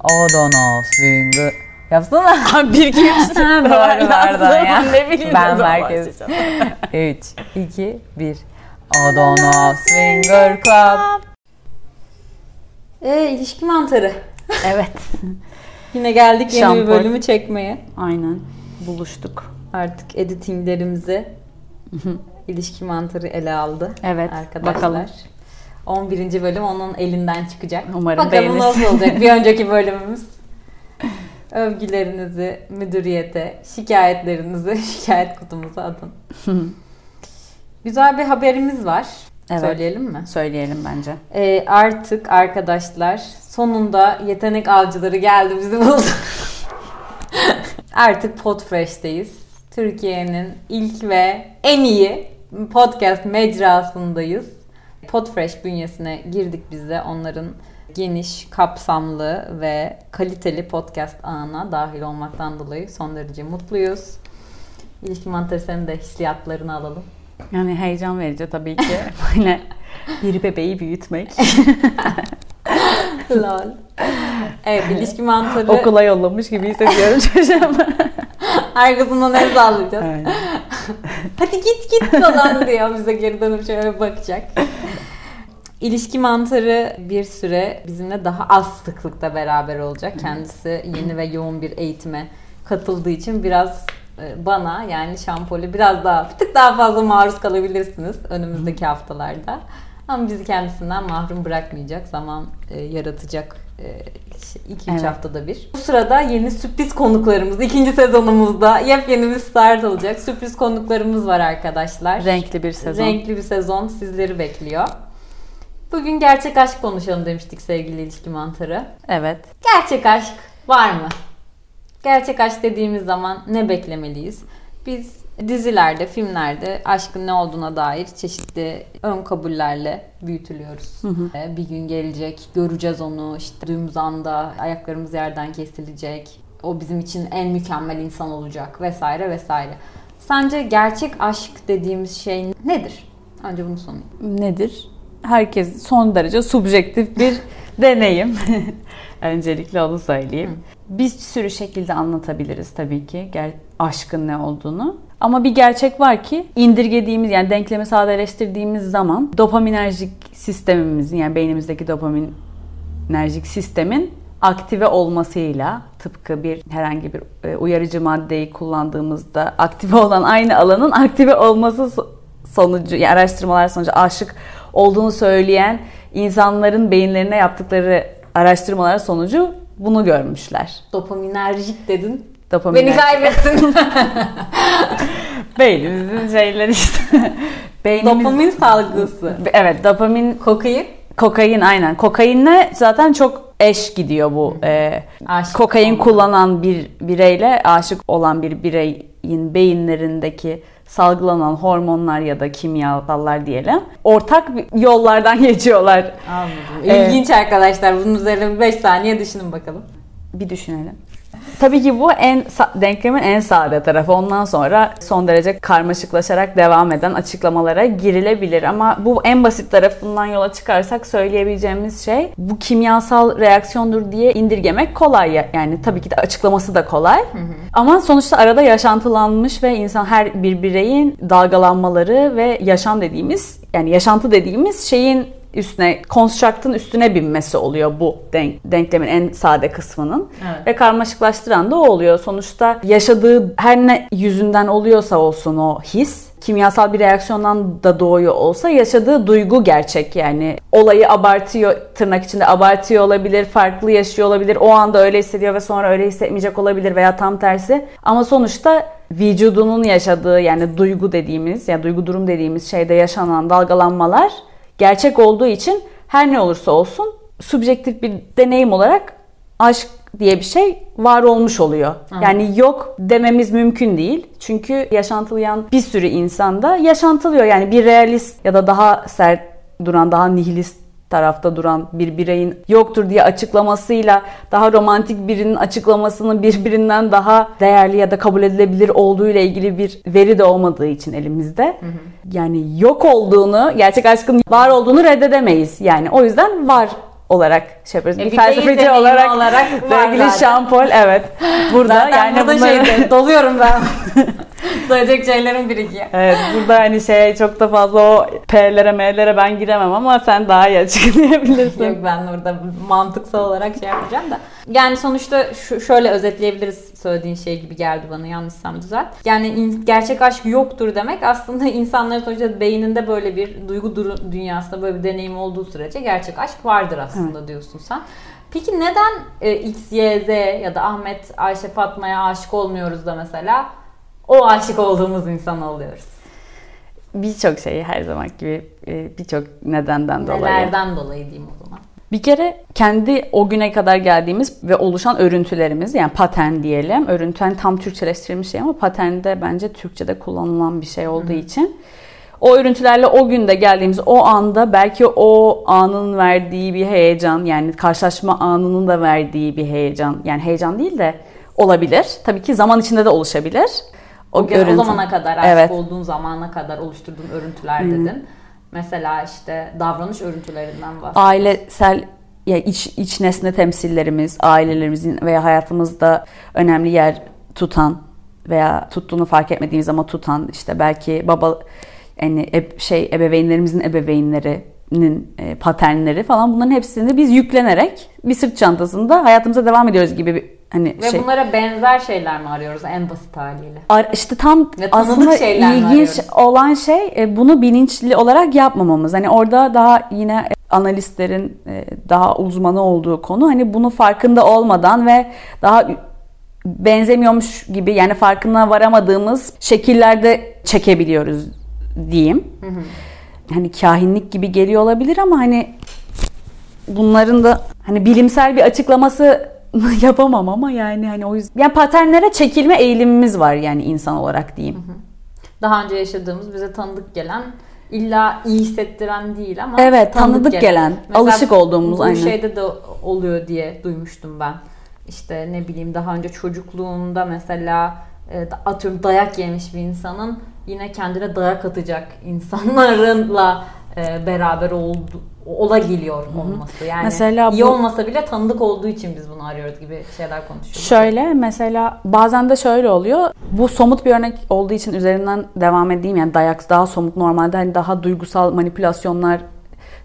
Know swing. Yapsana. bir iki üç. Doğru pardon ya. Ne bileyim Ben merkez. başlayacağım. 3, 2, 1. I don't know swinger club. E ilişki mantarı. Evet. Yine geldik yeni Şampol. bir bölümü çekmeye. Aynen. Buluştuk. Artık editinglerimizi ilişki mantarı ele aldı. Evet. Arkadaşlar. Bakalım. 11. bölüm onun elinden çıkacak. Umarım Bakalım nasıl olacak bir önceki bölümümüz. Övgülerinizi müdüriyete, şikayetlerinizi şikayet kutumuza atın. Güzel bir haberimiz var. Evet. Söyleyelim mi? Söyleyelim bence. Ee, artık arkadaşlar sonunda yetenek avcıları geldi bizi buldu. artık Podfresh'teyiz. Türkiye'nin ilk ve en iyi podcast mecrasındayız. Podfresh bünyesine girdik biz de onların geniş, kapsamlı ve kaliteli podcast ağına dahil olmaktan dolayı son derece mutluyuz. İlişki mantarı senin de hissiyatlarını alalım. Yani heyecan verici tabii ki. Böyle bir bebeği büyütmek. Lol. Evet ilişki mantarı Okula yollamış gibi hissediyorum çocuğumu. arkasından el sallayacağız. Hadi git git falan diyor bize geri dönüp şöyle bakacak. İlişki mantarı bir süre bizimle daha az sıklıkta beraber olacak. Kendisi yeni ve yoğun bir eğitime katıldığı için biraz e, bana yani şampole biraz daha bir tık daha fazla maruz kalabilirsiniz önümüzdeki haftalarda. Ama bizi kendisinden mahrum bırakmayacak. Zaman e, yaratacak 2-3 Evet. haftada bir. Bu sırada yeni sürpriz konuklarımız ikinci sezonumuzda yepyeni bir start olacak. Sürpriz konuklarımız var arkadaşlar. Renkli bir sezon. Renkli bir sezon sizleri bekliyor. Bugün gerçek aşk konuşalım demiştik sevgili ilişki mantarı. Evet. Gerçek aşk var mı? Gerçek aşk dediğimiz zaman ne beklemeliyiz? Biz dizilerde, filmlerde aşkın ne olduğuna dair çeşitli ön kabullerle büyütülüyoruz. Ee, Bir gün gelecek, göreceğiz onu, işte duyduğumuz anda ayaklarımız yerden kesilecek. O bizim için en mükemmel insan olacak vesaire vesaire. Sence gerçek aşk dediğimiz şey nedir? Önce bunu sorayım. Nedir? Herkes son derece subjektif bir deneyim. Öncelikle onu söyleyeyim. Bir sürü şekilde anlatabiliriz tabii ki aşkın ne olduğunu. Ama bir gerçek var ki indirgediğimiz yani denklemi sadeleştirdiğimiz zaman dopaminerjik sistemimizin yani beynimizdeki dopaminerjik sistemin aktive olmasıyla tıpkı bir herhangi bir e, uyarıcı maddeyi kullandığımızda aktive olan aynı alanın aktive olması sonucu yani araştırmalar sonucu aşık olduğunu söyleyen insanların beyinlerine yaptıkları araştırmalar sonucu bunu görmüşler. Dopaminerjik dedin. Dopamin Beni kaybettin. beynimizin şeyleri işte. Beynimiz, Dopamin salgısı. Evet dopamin Kokain. Kokain aynen. Kokainle zaten çok eş gidiyor bu. Ee, Aşık kokain olma. kullanan bir bireyle aşık olan bir bireyin beyinlerindeki salgılanan hormonlar ya da kimyasallar diyelim. Ortak yollardan geçiyorlar. Anladım. İlginç arkadaşlar. Bunun üzerine bir 5 saniye düşünün bakalım. Bir düşünelim. Tabii ki bu en denklemin en sade tarafı. Ondan sonra son derece karmaşıklaşarak devam eden açıklamalara girilebilir. Ama bu en basit tarafından yola çıkarsak söyleyebileceğimiz şey bu kimyasal reaksiyondur diye indirgemek kolay. ya- Yani tabii ki de açıklaması da kolay. Ama sonuçta arada yaşantılanmış ve insan her bir bireyin dalgalanmaları ve yaşam dediğimiz yani yaşantı dediğimiz şeyin üstüne, construct'ın üstüne binmesi oluyor bu denk, denklemin en sade kısmının. Evet. Ve karmaşıklaştıran da o oluyor. Sonuçta yaşadığı her ne yüzünden oluyorsa olsun o his, kimyasal bir reaksiyondan da doğuyor olsa yaşadığı duygu gerçek yani. Olayı abartıyor, tırnak içinde abartıyor olabilir, farklı yaşıyor olabilir, o anda öyle hissediyor ve sonra öyle hissetmeyecek olabilir veya tam tersi. Ama sonuçta vücudunun yaşadığı yani duygu dediğimiz, yani duygu durum dediğimiz şeyde yaşanan dalgalanmalar gerçek olduğu için her ne olursa olsun subjektif bir deneyim olarak aşk diye bir şey var olmuş oluyor. Yani yok dememiz mümkün değil. Çünkü yaşantılayan bir sürü insanda yaşantılıyor. Yani bir realist ya da daha sert duran, daha nihilist tarafta duran bir bireyin yoktur diye açıklamasıyla daha romantik birinin açıklamasının birbirinden daha değerli ya da kabul edilebilir olduğu ile ilgili bir veri de olmadığı için elimizde. Yani yok olduğunu, gerçek aşkın var olduğunu reddedemeyiz. Yani o yüzden var olarak şey yapıyoruz. E, bir bir felsefeci olarak, olarak sevgili Paul evet. Burada Zaten yani burada bunları- şeyde doluyorum ben. Söyleyecek şeylerin birikiyor. Evet burada hani şey çok da fazla o P'lere M'lere ben giremem ama sen daha iyi açıklayabilirsin. Yok ben orada mantıksal olarak şey yapacağım da. Yani sonuçta şu, şöyle özetleyebiliriz söylediğin şey gibi geldi bana yanlışsam düzelt. Yani gerçek aşk yoktur demek aslında insanların sonuçta beyninde böyle bir duygu dünyasında böyle bir deneyim olduğu sürece gerçek aşk vardır aslında diyorsun sen. Peki neden e, X, Y, Z ya da Ahmet, Ayşe, Fatma'ya aşık olmuyoruz da mesela o aşık olduğumuz insan oluyoruz? Birçok şeyi her zaman gibi e, birçok nedenden dolayı. Nelerden dolayı diyeyim o zaman? Bir kere kendi o güne kadar geldiğimiz ve oluşan örüntülerimiz yani patern diyelim. Örüntü hani tam Türkçeleştirilmiş şey ama patern de bence Türkçe'de kullanılan bir şey olduğu için. O örüntülerle o günde geldiğimiz o anda belki o anın verdiği bir heyecan yani karşılaşma anının da verdiği bir heyecan yani heyecan değil de olabilir. Tabii ki zaman içinde de oluşabilir. O, o görüntü. zamana kadar aşık Evet. olduğun zamana kadar oluşturduğun örüntüler dedin. Mesela işte davranış örüntülerinden bahsediyorsun. ailesel ya iç iç nesne temsillerimiz, ailelerimizin veya hayatımızda önemli yer tutan veya tuttuğunu fark etmediğimiz ama tutan işte belki baba yani eb- şey ebeveynlerimizin ebeveynlerinin e, paternleri falan bunların hepsini biz yüklenerek bir sırt çantasında hayatımıza devam ediyoruz gibi bir hani Ve şey. bunlara benzer şeyler mi arıyoruz en basit haliyle? Ar- işte tam Ve aslında ilginç olan şey e, bunu bilinçli olarak yapmamamız. Hani orada daha yine analistlerin e, daha uzmanı olduğu konu hani bunu farkında olmadan ve daha benzemiyormuş gibi yani farkına varamadığımız şekillerde çekebiliyoruz diyeyim. Hani kahinlik gibi geliyor olabilir ama hani bunların da hani bilimsel bir açıklaması yapamam ama yani hani o yüzden yani paternlere çekilme eğilimimiz var yani insan olarak diyeyim. Daha önce yaşadığımız bize tanıdık gelen illa iyi hissettiren değil ama Evet, tanıdık gelen, alışık olduğumuz, bu aynen. şeyde de oluyor diye duymuştum ben. İşte ne bileyim daha önce çocukluğunda mesela e, atıyorum dayak yemiş bir insanın yine kendine dayak atacak insanlarla e, beraber oldu ola geliyor olması. Yani Mesela iyi bu- olmasa bile tanıdık olduğu için biz bunu arıyoruz gibi şeyler konuşuyoruz. Şöyle mesela bazen de şöyle oluyor. Bu somut bir örnek olduğu için üzerinden devam edeyim. Yani dayak daha somut normalde hani daha duygusal manipülasyonlar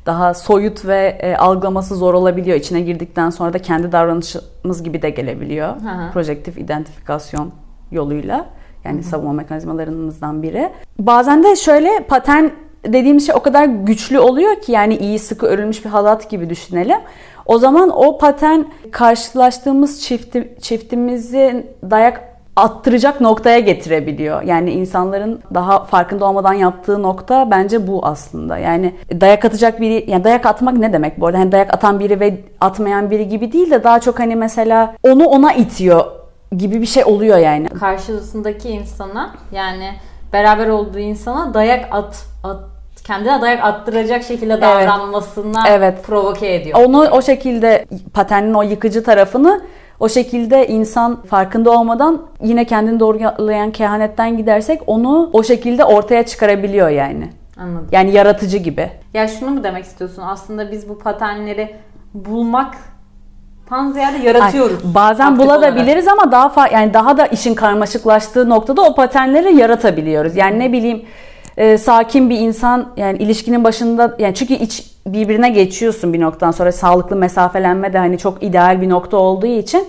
daha soyut ve e, algılaması zor olabiliyor. İçine girdikten sonra da kendi davranışımız gibi de gelebiliyor. Projektif identifikasyon yoluyla. Yani savunma mekanizmalarımızdan biri. Bazen de şöyle patern dediğimiz şey o kadar güçlü oluyor ki yani iyi sıkı örülmüş bir halat gibi düşünelim. O zaman o patern karşılaştığımız çifti, çiftimizi dayak attıracak noktaya getirebiliyor. Yani insanların daha farkında olmadan yaptığı nokta bence bu aslında. Yani dayak atacak biri, yani dayak atmak ne demek bu arada? Hani dayak atan biri ve atmayan biri gibi değil de daha çok hani mesela onu ona itiyor gibi bir şey oluyor yani. karşısındaki insana yani beraber olduğu insana dayak at, at kendine dayak attıracak şekilde davranmasına Evet. provoke ediyor. Onu o şekilde paternin o yıkıcı tarafını o şekilde insan farkında olmadan yine kendini doğrulayan kehanetten gidersek onu o şekilde ortaya çıkarabiliyor yani. Anladım. Yani yaratıcı gibi. Ya şunu mu demek istiyorsun? Aslında biz bu paternleri bulmak tan ziyade yaratıyoruz. Ay, bazen bulabiliriz ama daha fa- yani daha da işin karmaşıklaştığı noktada o paternleri yaratabiliyoruz. Yani ne bileyim e, sakin bir insan yani ilişkinin başında yani çünkü iç birbirine geçiyorsun bir noktadan sonra sağlıklı mesafelenme de hani çok ideal bir nokta olduğu için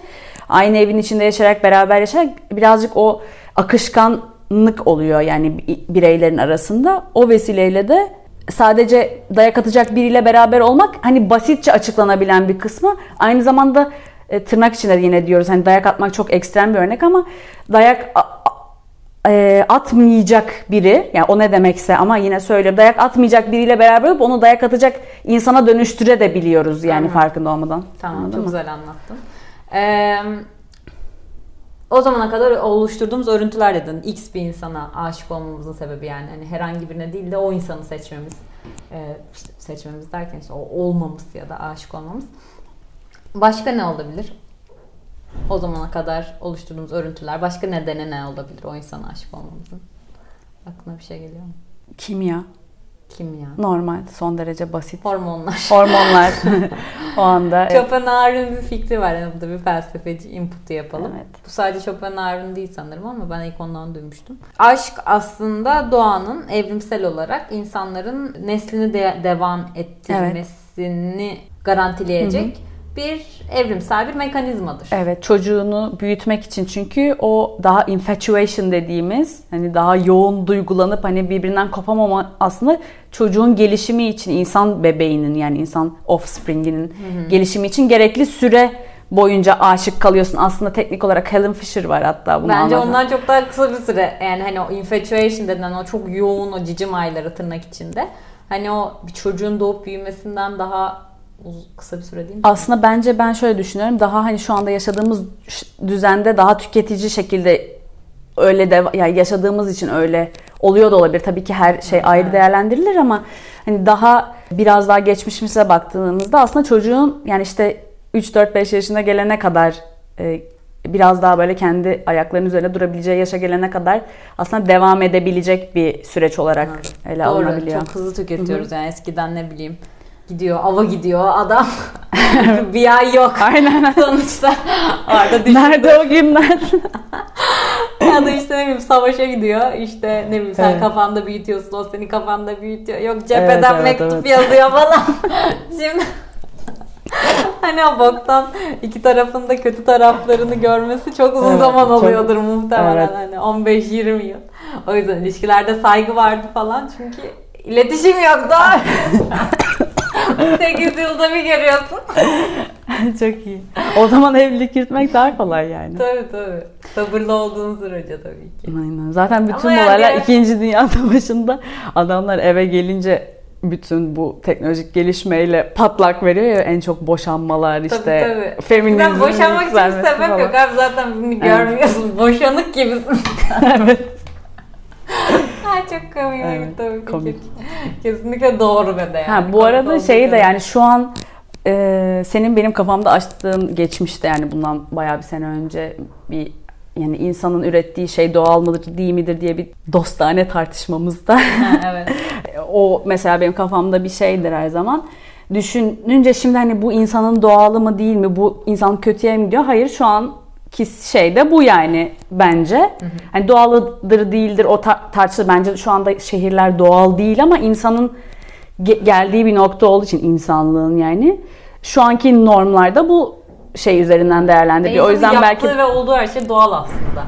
aynı evin içinde yaşayarak beraber yaşayarak birazcık o akışkanlık oluyor yani bi- bireylerin arasında. O vesileyle de sadece dayak atacak biriyle beraber olmak hani basitçe açıklanabilen bir kısmı. Aynı zamanda e, tırnak içinde yine diyoruz hani dayak atmak çok ekstrem bir örnek ama dayak e, atmayacak biri yani o ne demekse ama yine söylüyorum dayak atmayacak biriyle beraber olup onu dayak atacak insana dönüştüre de biliyoruz yani Anladım. farkında olmadan. Tamam Anladın çok mı? güzel anlattın. Ee, o zamana kadar oluşturduğumuz örüntüler dedin. X bir insana aşık olmamızın sebebi yani hani herhangi birine değil de o insanı seçmemiz. Ee, işte seçmemiz derken işte o olmamız ya da aşık olmamız. Başka ne olabilir? O zamana kadar oluşturduğumuz örüntüler. Başka nedeni ne olabilir o insana aşık olmamızın? Aklına bir şey geliyor mu? Kimya. Kimya. Normal, son derece basit. Hormonlar. Hormonlar o anda. Schopenhauer'ın bir fikri var. Yani burada bir felsefeci input'u yapalım. Evet. Bu sadece Schopenhauer'ın değil sanırım ama ben ilk ondan duymuştum. Aşk aslında doğanın evrimsel olarak insanların neslini de devam ettirmesini garantileyecek bir evrimsel bir mekanizmadır. Evet çocuğunu büyütmek için çünkü o daha infatuation dediğimiz hani daha yoğun duygulanıp hani birbirinden kopamama aslında çocuğun gelişimi için insan bebeğinin yani insan offspring'inin gelişimi için gerekli süre boyunca aşık kalıyorsun. Aslında teknik olarak Helen Fisher var hatta bunu Bence anlatan. ondan çok daha kısa bir süre. Yani hani o infatuation denilen o çok yoğun o cicim ayları tırnak içinde. Hani o bir çocuğun doğup büyümesinden daha kısa bir süre değil mi? Aslında bence ben şöyle düşünüyorum. Daha hani şu anda yaşadığımız düzende daha tüketici şekilde öyle de yani yaşadığımız için öyle oluyor da olabilir. Tabii ki her şey ayrı değerlendirilir ama hani daha biraz daha geçmişimize baktığımızda aslında çocuğun yani işte 3-4-5 yaşına gelene kadar e, biraz daha böyle kendi ayaklarının üzerine durabileceği yaşa gelene kadar aslında devam edebilecek bir süreç olarak ele Doğru. alınabiliyor. Çok hızlı tüketiyoruz yani eskiden ne bileyim gidiyor ava gidiyor adam bir ay yok. Aynen. Sonuçta orada düşün. Nerede o günler? Ya da işte ne bileyim savaşa gidiyor. İşte ne bileyim sen Evet. kafanda büyütüyorsun. O seni kafanda büyütüyor. Yok cepheden Evet, evet, mektup evet. yazıyor falan. Şimdi hani o boktan iki tarafında kötü taraflarını görmesi çok uzun Evet, zaman çok- oluyordur muhtemelen. Evet. Hani 15-20 yıl. O yüzden ilişkilerde saygı vardı falan. Çünkü iletişim yoktu. 8 yılda bir görüyorsun. Çok iyi. O zaman evlilik yürütmek daha kolay yani. tabii tabii. Sabırlı olduğun sürece tabii ki. Aynen. Zaten bütün Ama olaylar yani- 2. Dünya Savaşı'nda adamlar eve gelince bütün bu teknolojik gelişmeyle patlak veriyor ya en çok boşanmalar işte tabii, tabii. feminizm Ben boşanmak için sebep falan. yok abi zaten bunu görmüyorsun. Boşanık gibisin. evet. çok komik Evet, tabii ki. komik. Kesinlikle doğru ve de yani. Ha, bu arada şeyi de yani şu an e, senin benim kafamda açtığın geçmişte yani bundan bayağı bir sene önce bir yani insanın ürettiği şey doğal mıdır değil midir diye bir dostane tartışmamızda Ha, evet. o mesela benim kafamda bir şeydir her zaman. Düşününce şimdi hani bu insanın doğalı mı değil mi? Bu insan kötüye mi gidiyor? Hayır şu anki şey de bu yani bence. Hani doğalıdır değildir o tar- tartışılır. Bence şu anda şehirler doğal değil ama insanın ge- geldiği bir nokta olduğu için insanlığın yani şu anki normlarda bu şey üzerinden değerlendiriliyor. O yüzden belki ve olduğu her şey doğal aslında.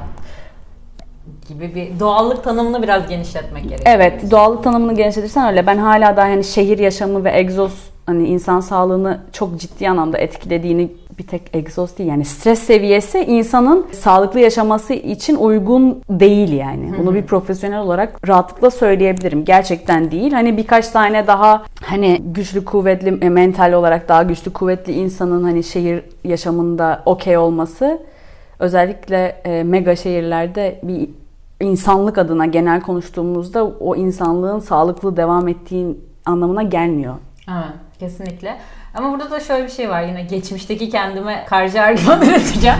Gibi bir doğallık tanımını biraz genişletmek gerekiyor. Evet, doğallık tanımını genişletirsen öyle. Ben hala da hani şehir yaşamı ve egzoz hani insan sağlığını çok ciddi anlamda etkilediğini bir tek egzoz değil yani stres seviyesi insanın sağlıklı yaşaması için uygun değil yani. Bunu bir profesyonel olarak rahatlıkla söyleyebilirim. Gerçekten değil. Hani birkaç tane daha hani güçlü kuvvetli e, mental olarak daha güçlü kuvvetli insanın hani şehir yaşamında okey olması özellikle e, mega şehirlerde bir insanlık adına genel konuştuğumuzda o insanlığın sağlıklı devam ettiği anlamına gelmiyor. Evet, kesinlikle. Ama burada da şöyle bir şey var yine geçmişteki kendime karşı argüman üreteceğim.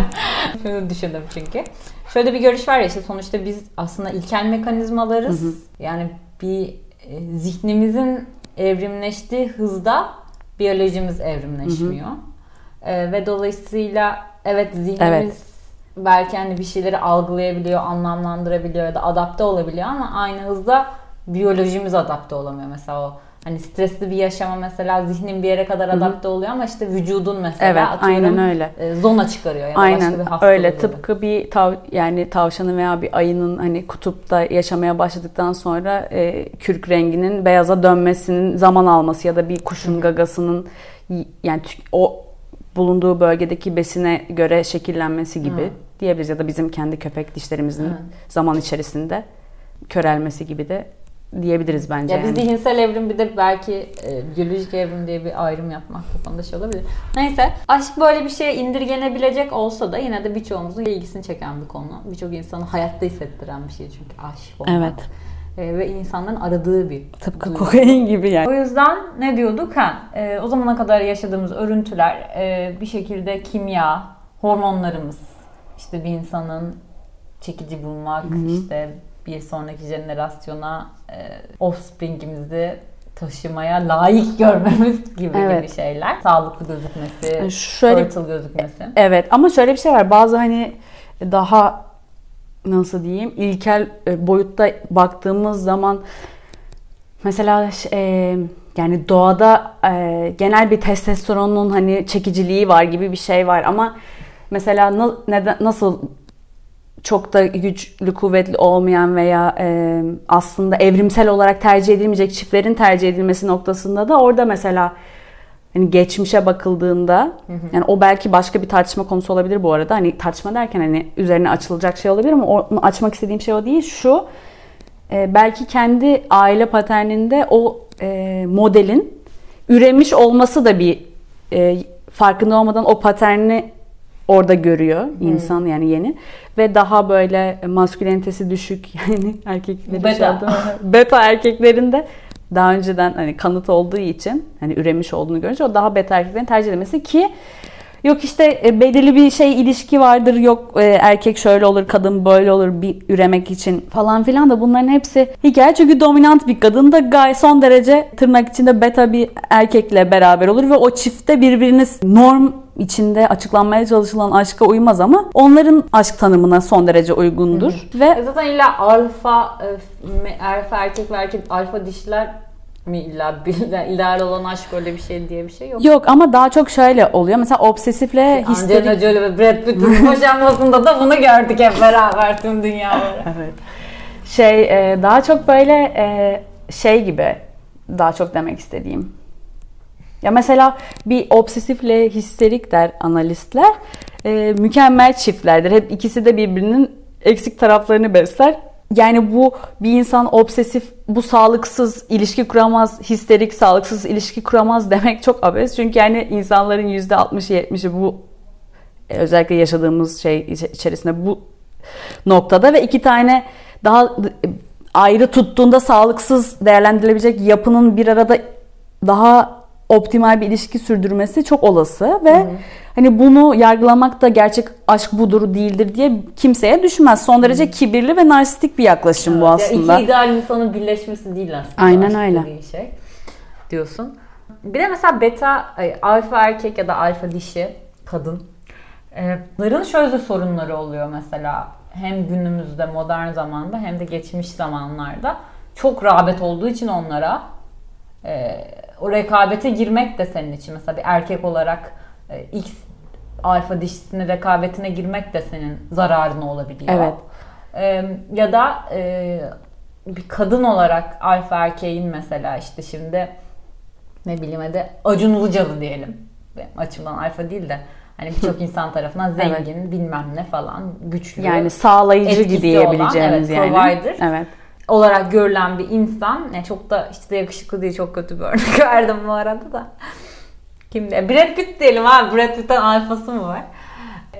Şunu düşündüm çünkü. Şöyle bir görüş var ya işte sonuçta biz aslında ilkel mekanizmalarız. Yani bir e, zihnimizin evrimleştiği hızda biyolojimiz evrimleşmiyor. E, ve dolayısıyla evet zihnimiz Evet. belki hani bir şeyleri algılayabiliyor, anlamlandırabiliyor ya da adapte olabiliyor ama aynı hızda biyolojimiz adapte olamıyor. Mesela o hani stresli bir yaşama mesela zihnin bir yere kadar adapte oluyor ama işte vücudun mesela Evet, atıyorum, aynen öyle. e, zona çıkarıyor ya da Aynen başka bir hastalık öyle oluyor. tıpkı bir tav yani tavşanın veya bir ayının hani kutupta yaşamaya başladıktan sonra e, kürk renginin beyaza dönmesinin zaman alması ya da bir kuşun gagasının y- yani o bulunduğu bölgedeki besine göre şekillenmesi gibi Hı. diyebiliriz ya da bizim kendi köpek dişlerimizin Hı. zaman içerisinde körelmesi gibi de diyebiliriz bence. Ya biz yani. zihinsel evrim bir de belki e, biyolojik evrim diye bir ayrım yapmak konuda şey olabilir. Neyse aşk böyle bir şeye indirgenebilecek olsa da yine de birçoğumuzun ilgisini çeken bir konu. Birçok insanı hayatta hissettiren bir şey çünkü aşk olmak. Evet. E, ve insanların aradığı bir Tıpkı duygu. kokain gibi yani. O yüzden ne diyorduk? Ha, e, o zamana kadar yaşadığımız örüntüler e, bir şekilde kimya, hormonlarımız, işte bir insanın çekici bulmak, işte bir sonraki jenerasyona e, offspringimizi taşımaya layık görmemiz gibi Evet. gibi şeyler. Sağlıklı gözükmesi, Şöyle fertile gözükmesi. Evet ama şöyle bir şey var. Bazı hani daha nasıl diyeyim ilkel e, boyutta baktığımız zaman mesela e, yani doğada e, genel bir testosteronun hani çekiciliği var gibi bir şey var ama mesela na- neden nasıl çok da güçlü kuvvetli olmayan veya e, aslında evrimsel olarak tercih edilmeyecek çiftlerin tercih edilmesi noktasında da orada mesela hani geçmişe bakıldığında yani o belki başka bir tartışma konusu olabilir bu arada. Hani tartışma derken hani üzerine açılacak şey olabilir ama onu açmak istediğim şey o değil. Şu e, belki kendi aile paterninde o e, modelin üremiş olması da bir e, farkında olmadan o paterni orada görüyor insan yani yeni. Ve daha böyle maskülenitesi düşük yani erkeklerin Beta. şey beta erkeklerinde daha önceden hani kanıt olduğu için hani üremiş olduğunu görünce o daha beta erkeklerin tercih edilmesi ki yok işte e, belirli bir şey ilişki vardır yok e, erkek şöyle olur kadın böyle olur bir üremek için falan filan da bunların hepsi hikaye. Çünkü dominant bir kadın da gayet son derece tırnak içinde beta bir erkekle beraber olur ve o çifte birbiriniz norm içinde açıklanmaya çalışılan aşka uymaz ama onların aşk tanımına son derece uygundur ve E zaten illa alfa, e, alfa erkek ve erkek alfa dişiler mi illa ideal olan aşk öyle bir şey diye bir şey yok. Yok ama daha çok şöyle oluyor. Mesela obsesifle Angelina histeri... Jolie ve Brad Pitt'in boşanmasında da bunu gördük hep beraber tüm dünyaları. Evet. Şey e, daha çok böyle e, şey gibi daha çok demek istediğim. Ya mesela bir obsesifle histerik der analistler. E, mükemmel çiftlerdir. Hep ikisi de birbirinin eksik taraflarını besler. Yani bu bir insan obsesif, bu sağlıksız ilişki kuramaz, histerik sağlıksız ilişki kuramaz demek çok abes. Çünkü yani insanların %60'ı 70'i bu e, özellikle yaşadığımız şey içe- içerisinde bu noktada ve iki tane daha e, ayrı tuttuğunda sağlıksız değerlendirilebilecek yapının bir arada daha optimal bir ilişki sürdürmesi çok olası ve hani bunu yargılamak da gerçek aşk budur değildir diye kimseye düşmez. Son derece kibirli ve narsistik bir yaklaşım bu Ya aslında. iki ideal insanın birleşmesi değil aslında. Aynen öyle. Şey, diyorsun. Bir de mesela beta, alfa erkek ya da alfa dişi kadın. e, Bunların şöyle sorunları oluyor mesela. Hem günümüzde modern zamanda hem de geçmiş zamanlarda. Çok rağbet olduğu için onlara e, o rekabete girmek de senin için. Mesela bir erkek olarak e, X alfa dişisinin rekabetine girmek de senin zararına olabiliyor. Evet. E, ya da e, bir kadın olarak alfa erkeğin mesela işte şimdi ne bileyim hadi Acun Ilıcalı diyelim. Benim açımdan alfa değil de hani birçok insan tarafından zengin bilmem ne falan güçlü Yani sağlayıcı Etkisi diyebileceğimiz evet, yani. provider. Evet. Olarak görülen bir insan yani çok da işte yakışıklı değil çok kötü bir örnek verdim bu arada da. Kimde? Brad Pitt diyelim abi. Brad Pitt'ten alfası mı var?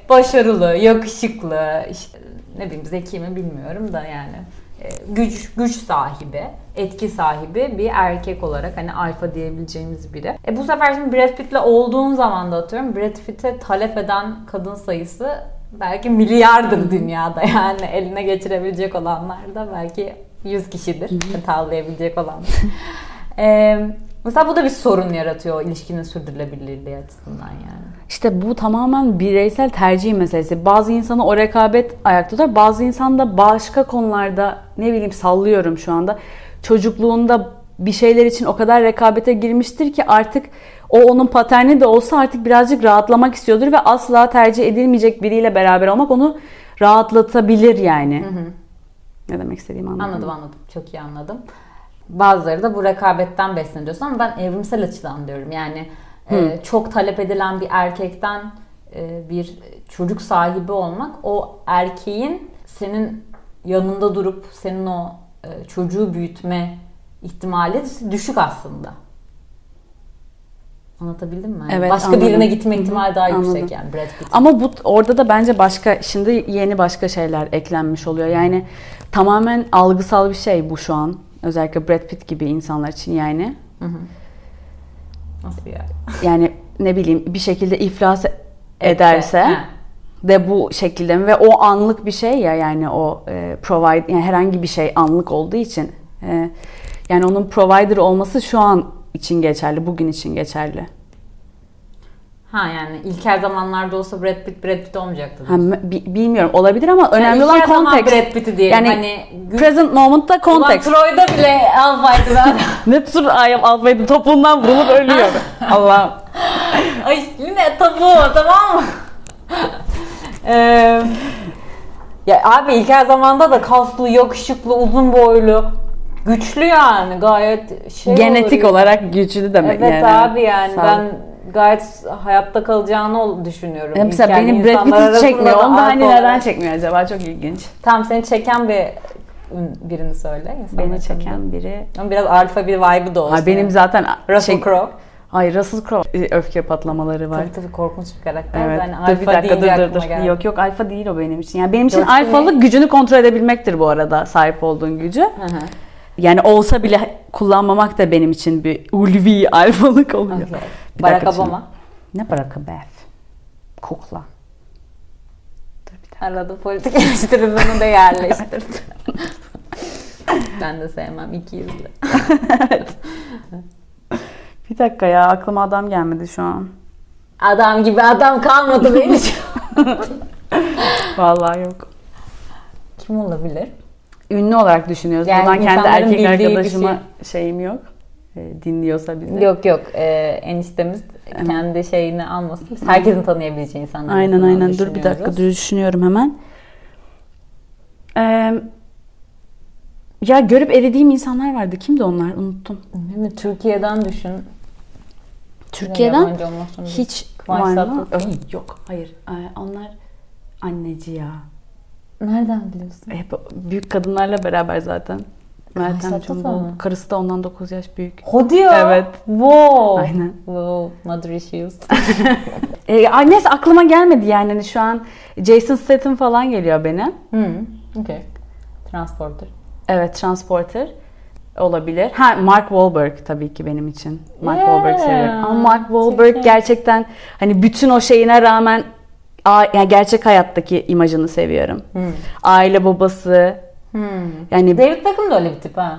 Başarılı, yakışıklı, işte ne bileyim zeki mi bilmiyorum da yani e, güç güç sahibi, etki sahibi bir erkek olarak hani alfa diyebileceğimiz biri. E bu sefer şimdi Brad Pitt'le olduğun zaman da atıyorum Brad Pitt'e talep eden kadın sayısı belki milyardır dünyada yani eline geçirebilecek olanlar da belki 100 kişidir tavlayabilecek olanlar. E, mesela bu da bir sorun yaratıyor ilişkinin sürdürülebilirliği açısından yani. İşte bu tamamen bireysel tercih meselesi. Bazı insanı o rekabet ayakta tutar. Bazı insan da başka konularda ne bileyim sallıyorum şu anda. Çocukluğunda bir şeyler için o kadar rekabete girmiştir ki artık o onun paterni de olsa artık birazcık rahatlamak istiyordur ve asla tercih edilmeyecek biriyle beraber olmak onu rahatlatabilir yani. Ne demek istediğimi Anladım mı? anladım. Çok iyi anladım. Bazıları da bu rekabetten besleniyorsun ama ben evrimsel açıdan diyorum. Yani e, çok talep edilen bir erkekten e, bir çocuk sahibi olmak o erkeğin senin yanında durup senin o e, çocuğu büyütme ihtimali düşük aslında. Anlatabildim mi? Evet, Başka anladım. birine gitme ihtimali daha yüksek anladım. yani Brad Pitt. Ama bu orada da bence başka şimdi yeni başka şeyler eklenmiş oluyor. Yani tamamen algısal bir şey bu şu an. Özellikle Brad Pitt gibi insanlar için yani. Nasıl yani? Yani ne bileyim bir şekilde iflas ederse de bu şekilde mi? ve o anlık bir şey ya yani o e, provide yani herhangi bir şey anlık olduğu için e, yani onun provider olması şu an için geçerli, bugün için geçerli. Ha yani ilkel zamanlarda olsa Brad Pitt Brad Pitt olmayacaktı. Ha, bi- bilmiyorum olabilir ama önemli Yani olan context. Brad Pitt'i diyelim. Yani hani present moment'ta Ulan context. Troy'da bile alfaydı ben. ne tür ayım alfaydı topuğundan vurulup ölüyor. Allah'ım. Ay yine tabu tamam mı? Eee, ya abi ilkel zamanda da kaslı, yakışıklı, uzun boylu, güçlü yani gayet şey Genetik olur. olarak güçlü demek Evet yani. abi yani Sağ ben gayet hayatta kalacağını düşünüyorum. Ya Mesela benim Brad insanlar Pitt hiç arasında çekmiyor. Onu da hani neden çekmiyor acaba? Çok ilginç. Tam seni çeken bir birini söyle. Beni çeken biri. Ama biraz alfa bir vibe'ı da olsun. Ha, benim zaten Russell şey- Crowe. Ay Russell Crowe öfke patlamaları var. Tabii tabii korkunç bir karakter. Evet. Dur alfa bir dakika dur dur dur. Yok yok alfa değil o benim için. Yani benim için alfalık gücünü kontrol edebilmektir bu arada sahip olduğun gücü. Hı hı. Yani olsa bile kullanmamak da benim için bir ulvi alfalık oluyor. Okey. Bir Barack dakika şimdi. Obama. Ne Barack Obama? Kukla. Dur bir dakika. Arada politik eleştirisini de yerleştirdi. ben de sevmem iki yüzlü. Bir dakika ya aklıma adam gelmedi şu an. Adam gibi adam kalmadı benim. Vallahi yok. Kim olabilir? Ünlü olarak düşünüyoruz. Yani Buradan kendi erkek bildiği bir arkadaşıma şeyim yok. Ee, dinliyorsa bizi. Yok yok ee, eniştemiz kendi şeyini almasın. Biz herkesin tanıyabileceği insanlar. Aynen aynen. Dur bir dakika düşünüyorum hemen. Ee, ya görüp eridiğim insanlar vardı. Kimdi onlar? Unuttum. Değil mi? Türkiye'den düşün. Türkiye'den hiç var mı? Ay, yok hayır. Ee, onlar anneci ya. Nereden biliyorsun? Hep büyük kadınlarla beraber zaten. Meltem Cumbul. Karısı da ondan 9 yaş büyük. Hadi ya. Evet. Wow. Aynen. Wow. Mother issues. Ay, neyse aklıma gelmedi yani. Hani şu an Jason Statham falan geliyor benim. hmm. Okay. Transporter. Evet, Transporter olabilir. Ha Mark Wahlberg tabii ki benim için. Mark Yeah. Wahlberg seviyorum. Ama Mark Wahlberg gerçekten hani bütün o şeyine rağmen a- yani gerçek hayattaki imajını seviyorum. Hmm. Aile babası. Hmm. Yani David Beckham da öyle bir tip ha.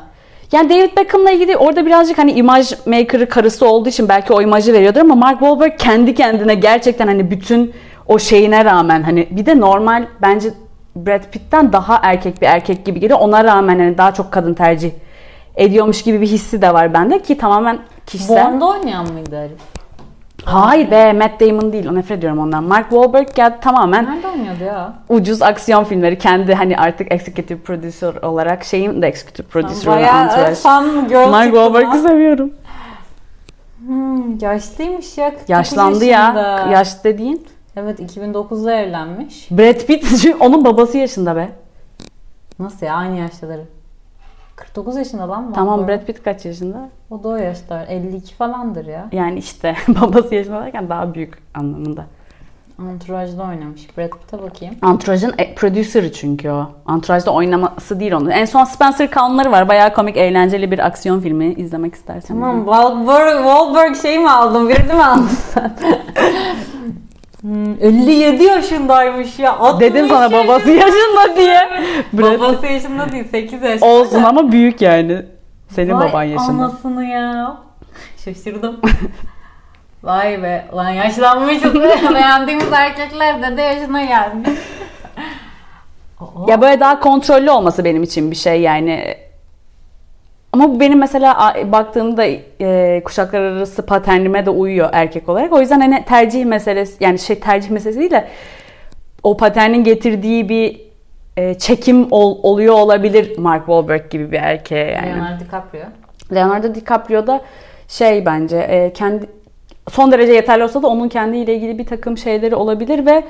yani David Beckham'la ilgili orada birazcık hani imaj maker'ı karısı olduğu için belki o imajı veriyordur ama Mark Wahlberg kendi kendine gerçekten hani bütün o şeyine rağmen hani bir de normal bence Brad Pitt'ten daha erkek bir erkek gibi geliyor. Ona rağmen hani daha çok kadın tercih ediyormuş gibi bir hissi de var bende ki tamamen kişisel. Bond'da oynayan mıydı herif? Hayır be Matt Damon değil. Nefret ediyorum ondan. Mark Wahlberg ya tamamen Nerede oynuyordu ya? ucuz aksiyon filmleri. Kendi hani artık executive producer olarak şeyin de executive producer olan Bayağı Entourage. fan girl Mark çıktı Wahlberg'i lan. seviyorum. Hmm, yaşlıymış ya. 49 Yaşlandı yaşında. ya. Yaşlı dediğin. Evet 2009'da evlenmiş. Brad Pitt onun babası yaşında be. Nasıl ya aynı yaşları? 49 yaşında lan mı? Tamam Brad Pitt kaç yaşında? O da o yaşta. 52 falandır ya. Yani işte babası yaşında derken daha büyük anlamında. Entourage'da oynamış. Brad Pitt'e bakayım. Entourage'ın e- producer'ı çünkü o. Entourage'da oynaması değil onun. En son Spencer Kahn'ları var. Bayağı komik, eğlenceli bir aksiyon filmi izlemek istersen. Tamam Wahlberg, Wahlberg şey mi aldın? Birini mi aldın sen? Hmm, 57 yaşındaymış ya. 60 Dedim sana babası yaşında diye. Brad Babası yaşında değil 8 yaşında. olsun ama büyük yani. Senin Vay baban yaşında. anasını ya. Şaşırdım. Vay be. Lan yaşlanmışız be. Beğendiğimiz erkekler de de yaşına gelmiş. Ya böyle daha kontrollü olması benim için bir şey yani. Ama bu benim mesela baktığımda e, kuşaklar arası paternime de uyuyor erkek olarak. O yüzden hani tercih meselesi yani şey tercih meselesi değil de o paternin getirdiği bir e, çekim ol- oluyor olabilir Mark Wahlberg gibi bir erkeğe yani. Leonardo DiCaprio. Leonardo DiCaprio da şey bence e, kendi son derece yeterli olsa da onun kendiyle ilgili bir takım şeyleri olabilir ve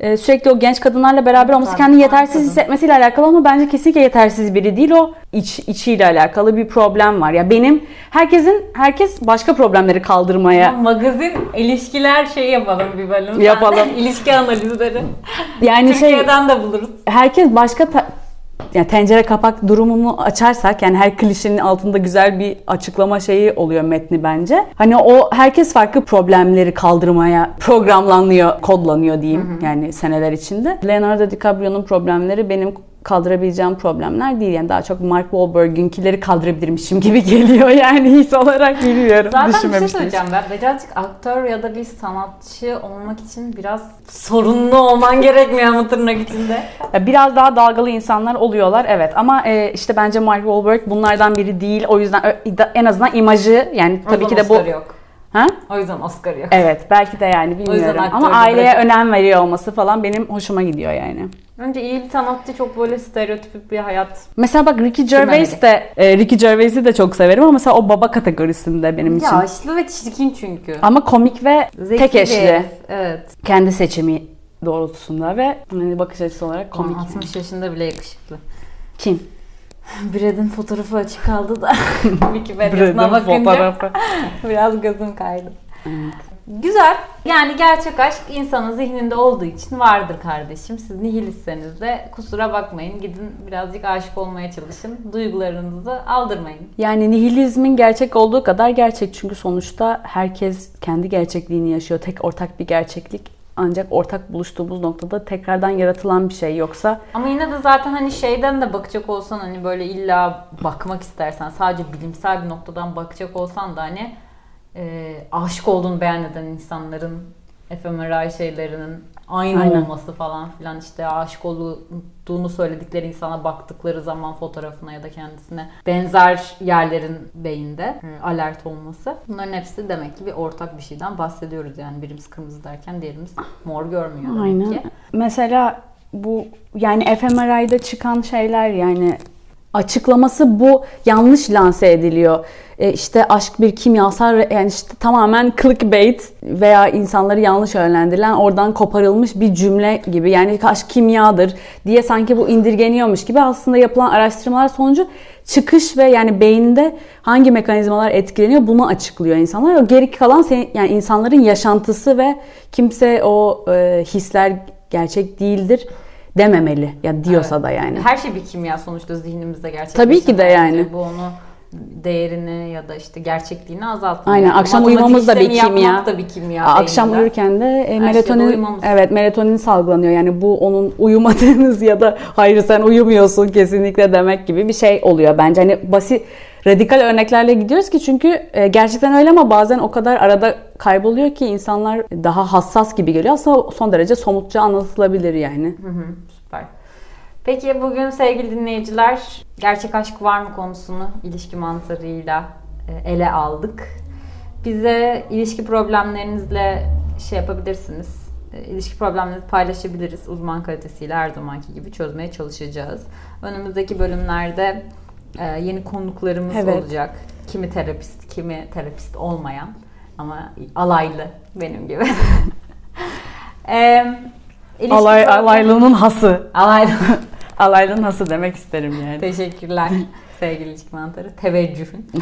e, sürekli o genç kadınlarla beraber olması kendini yetersiz hissetmesiyle alakalı ama bence kesinlikle yetersiz biri değil o iç içiyle alakalı bir problem var. Ya benim herkesin herkes başka problemleri kaldırmaya Magazin ilişkiler şey yapalım bir bölüm. Yapalım. ilişki analizleri. yani şey Türkiye'den de buluruz. herkes başka ta- yani tencere kapak durumunu açarsak yani her klişenin altında güzel bir açıklama şeyi oluyor metni bence. Hani o herkes farklı problemleri kaldırmaya programlanıyor, kodlanıyor diyeyim yani seneler içinde. Leonardo DiCaprio'nun problemleri benim kaldırabileceğim problemler değil. Yani daha çok Mark Wahlberg'inkileri kaldırabilirmişim gibi geliyor yani his olarak bilmiyorum. Zaten bir şey söyleyeceğim ben. Birazcık aktör ya da bir sanatçı olmak için biraz sorunlu olman gerekmiyor mu tırnak içinde? Ya Biraz daha dalgalı insanlar oluyorlar evet ama e, işte bence Mark Wahlberg bunlardan biri değil. O yüzden en azından imajı yani tabii ki de bu Oscar yok. ha? O yüzden Oscar yok. Evet belki de yani bilmiyorum ama aktörlüğü aileye bırakın. önem veriyor olması falan benim hoşuma gidiyor yani. Önce iyi bir sanatçı çok böyle stereotipik bir hayat. Mesela bak Ricky Gervais de e, Ricky Gervais'i de çok severim ama mesela o baba kategorisinde benim için. Yaşlı ve çirkin çünkü. Ama komik ve Zeki tek eşli. herif, Evet. Kendi seçimi doğrultusunda ve hani bakış açısı olarak komik. Komik. 60 yaşında bile yakışıklı. Kim? Brad'in fotoğrafı açık kaldı da Wikipedia'sına bakınca fotoğrafı. biraz gözüm kaydı. Güzel. Yani gerçek aşk insanın zihninde olduğu için vardır kardeşim. Siz nihilitseniz de kusura bakmayın. Gidin birazcık aşık olmaya çalışın. Duygularınızı aldırmayın. Yani nihilizmin gerçek olduğu kadar gerçek çünkü sonuçta herkes kendi gerçekliğini yaşıyor. Tek ortak bir gerçeklik ancak ortak buluştuğumuz noktada tekrardan yaratılan bir şey yoksa Ama yine de zaten hani şeyden de bakacak olsan hani böyle illa bakmak istersen sadece bilimsel bir noktadan bakacak olsan da hani e, aşık olduğunu beyan eden insanların efemeral şeylerinin aynı Aynen. olması falan filan işte aşık olduğunu söyledikleri insana baktıkları zaman fotoğrafına ya da kendisine benzer yerlerin beyinde e, alert olması. Bunların hepsi demek ki bir ortak bir şeyden bahsediyoruz yani birimiz kırmızı derken diğerimiz mor görmüyor demek Aynen. ki. Mesela bu yani fMRI'de çıkan şeyler yani açıklaması bu yanlış lanse ediliyor. E, işte aşk bir kimyasal yani işte tamamen clickbait veya insanları yanlış yönlendirilen oradan koparılmış bir cümle gibi. Yani aşk kimyadır diye sanki bu indirgeniyormuş gibi aslında yapılan araştırmalar sonucu çıkış ve yani beyinde hangi mekanizmalar etkileniyor bunu açıklıyor insanlar. O geri kalan yani insanların yaşantısı ve kimse o e, hisler gerçek değildir dememeli ya diyorsa Evet. da yani. Her şey bir kimya sonuçta zihnimizde gerçekleşen. Tabii ki de yani. Bu onu değerini ya da işte gerçekliğini azaltmıyor. Aynen, akşam uyumamız da bir kimya. da bir kimya. Akşam uyurken de e, melatonin evet melatonin salgılanıyor. Yani bu onun uyumadığınız ya da hayır sen uyumuyorsun kesinlikle demek gibi bir şey oluyor bence. Hani basit radikal örneklerle gidiyoruz ki çünkü e, gerçekten öyle ama bazen o kadar arada kayboluyor ki insanlar daha hassas gibi geliyor. Aslında son derece somutça anlatılabilir yani. Hı hı, süper. Peki bugün sevgili dinleyiciler gerçek aşk var mı konusunu ilişki mantarıyla e, ele aldık. Bize ilişki problemlerinizle şey yapabilirsiniz. E, İlişki problemlerinizi paylaşabiliriz. Uzman kalitesiyle her zamanki gibi çözmeye çalışacağız. Önümüzdeki bölümlerde yeni konuklarımız Evet. olacak. Kimi terapist, kimi terapist olmayan ama alaylı benim gibi. e, Alay, alaylının hası. Alaylı. Alaylının hası demek isterim yani. Teşekkürler sevgili ilişki mantarı. Teveccühün.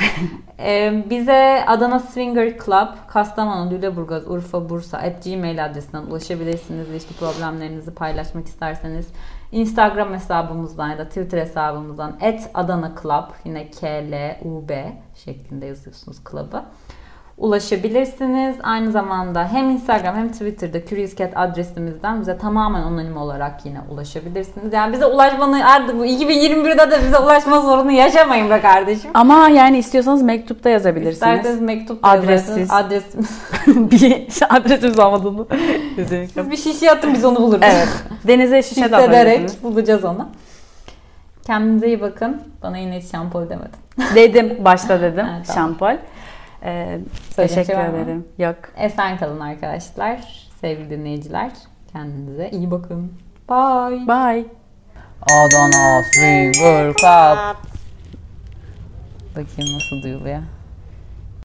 Ee, bize Adana Swinger Club, Kastamonu, Lüleburgaz, Urfa, Bursa at gmail adresinden ulaşabilirsiniz. İlişki problemlerinizi paylaşmak isterseniz Instagram hesabımızdan ya da Twitter hesabımızdan at Adana Club yine K-L-U-B şeklinde yazıyorsunuz club'ı ulaşabilirsiniz. Aynı zamanda hem Instagram hem Twitter'da Curious Cat adresimizden bize tamamen anonim olarak yine ulaşabilirsiniz. Yani bize ulaşmanı artık bu 2021'de de bize ulaşma sorunu yaşamayın be kardeşim. Ama yani istiyorsanız mektupta yazabilirsiniz. İsterseniz mektup Adressiz. Adresimiz. bir adresimiz olmadığını. Siz bir şişe atın biz onu buluruz. Evet. Denize şişe. Hissederek bulacağız onu. Kendinize iyi bakın. Bana yine hiç şampol demedin. Dedim. Başta dedim. Ha, tamam. Ee, Söyleyecek teşekkür şey var mı? ederim. Yok. Esen kalın arkadaşlar. Sevgili dinleyiciler. Kendinize iyi bakın. Bye. Bye. Adana Swinger Club. Bakayım nasıl duyuluyor.